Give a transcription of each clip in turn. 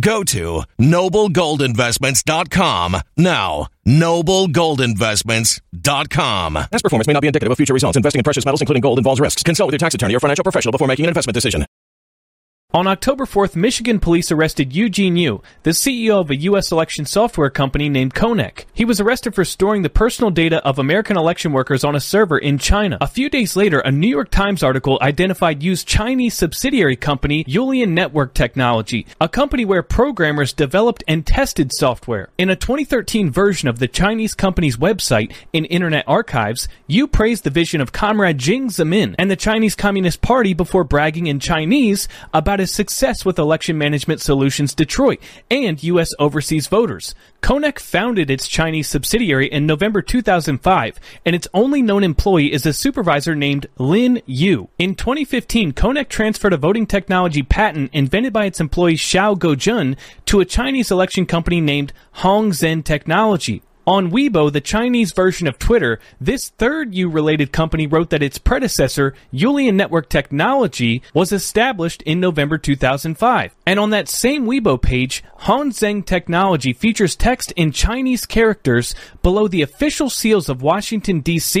Go to noblegoldinvestments.com now. Noblegoldinvestments.com. Past performance may not be indicative of future results. Investing in precious metals, including gold, involves risks. Consult with your tax attorney or financial professional before making an investment decision. On October 4th, Michigan police arrested Eugene Yu, the CEO of a U.S. election software company named Konnech. He was arrested for storing the personal data of American election workers on a server in China. A few days later, a New York Times article identified Yu's Chinese subsidiary company, Yulian Network Technology, a company where programmers developed and tested software. In a 2013 version of the Chinese company's website in Internet Archives, Yu praised the vision of Comrade Jiang Zemin and the Chinese Communist Party before bragging in Chinese about his success with Election Management Solutions Detroit and U.S. overseas voters. Konnech founded its Chinese subsidiary in November 2005, and its only known employee is a supervisor named Lin Yu. In 2015, Konnech transferred a voting technology patent invented by its employee Xiao Guojun to a Chinese election company named Hongzheng Technology, On Weibo, the Chinese version of Twitter, this third Yu related company wrote that its predecessor, Yulian Network Technology, was established in November 2005. And on that same Weibo page, Hongzheng Technology features text in Chinese characters below the official seals of Washington, D.C.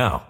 now.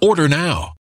Order now.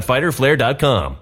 www.fighterflare.com.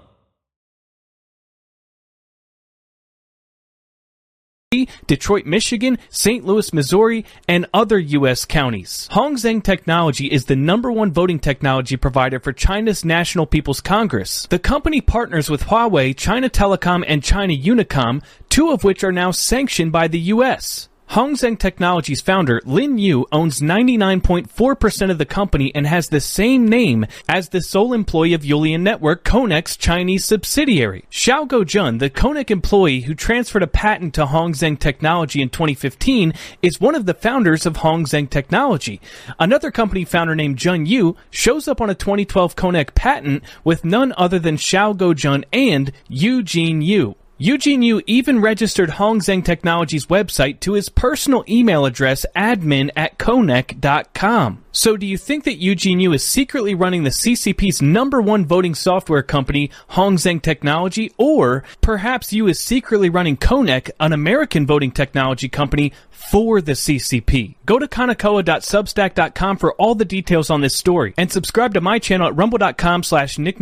Detroit, Michigan, St. Louis, Missouri, and other U.S. counties. Hongzheng Technology is the number one voting technology provider for China's National People's Congress. The company partners with Huawei, China Telecom, and China Unicom, two of which are now sanctioned by the U.S. Hongzheng Technologies founder Lin Yu owns 99.4% of the company and has the same name as the sole employee of Yulian Network, Konnech's Chinese subsidiary. Xiao Guojun, the Konnech employee who transferred a patent to Hongzheng Technology in 2015, is one of the founders of Hongzheng Technology. Another company founder named Jun Yu shows up on a 2012 Konnech patent with none other than Xiao Guojun and Eugene Yu. Eugene Yu even registered Hongzheng Technology's website to his personal email address admin at Konnech.com. So do you think that Eugene Yu is secretly running the CCP's number one voting software company, Hongzheng Technology, or perhaps Yu is secretly running Konnech, an American voting technology company, for the CCP? Go to kanekoa.substack.com for all the details on this story and subscribe to my channel at rumble.com slash Nick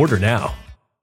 Order now.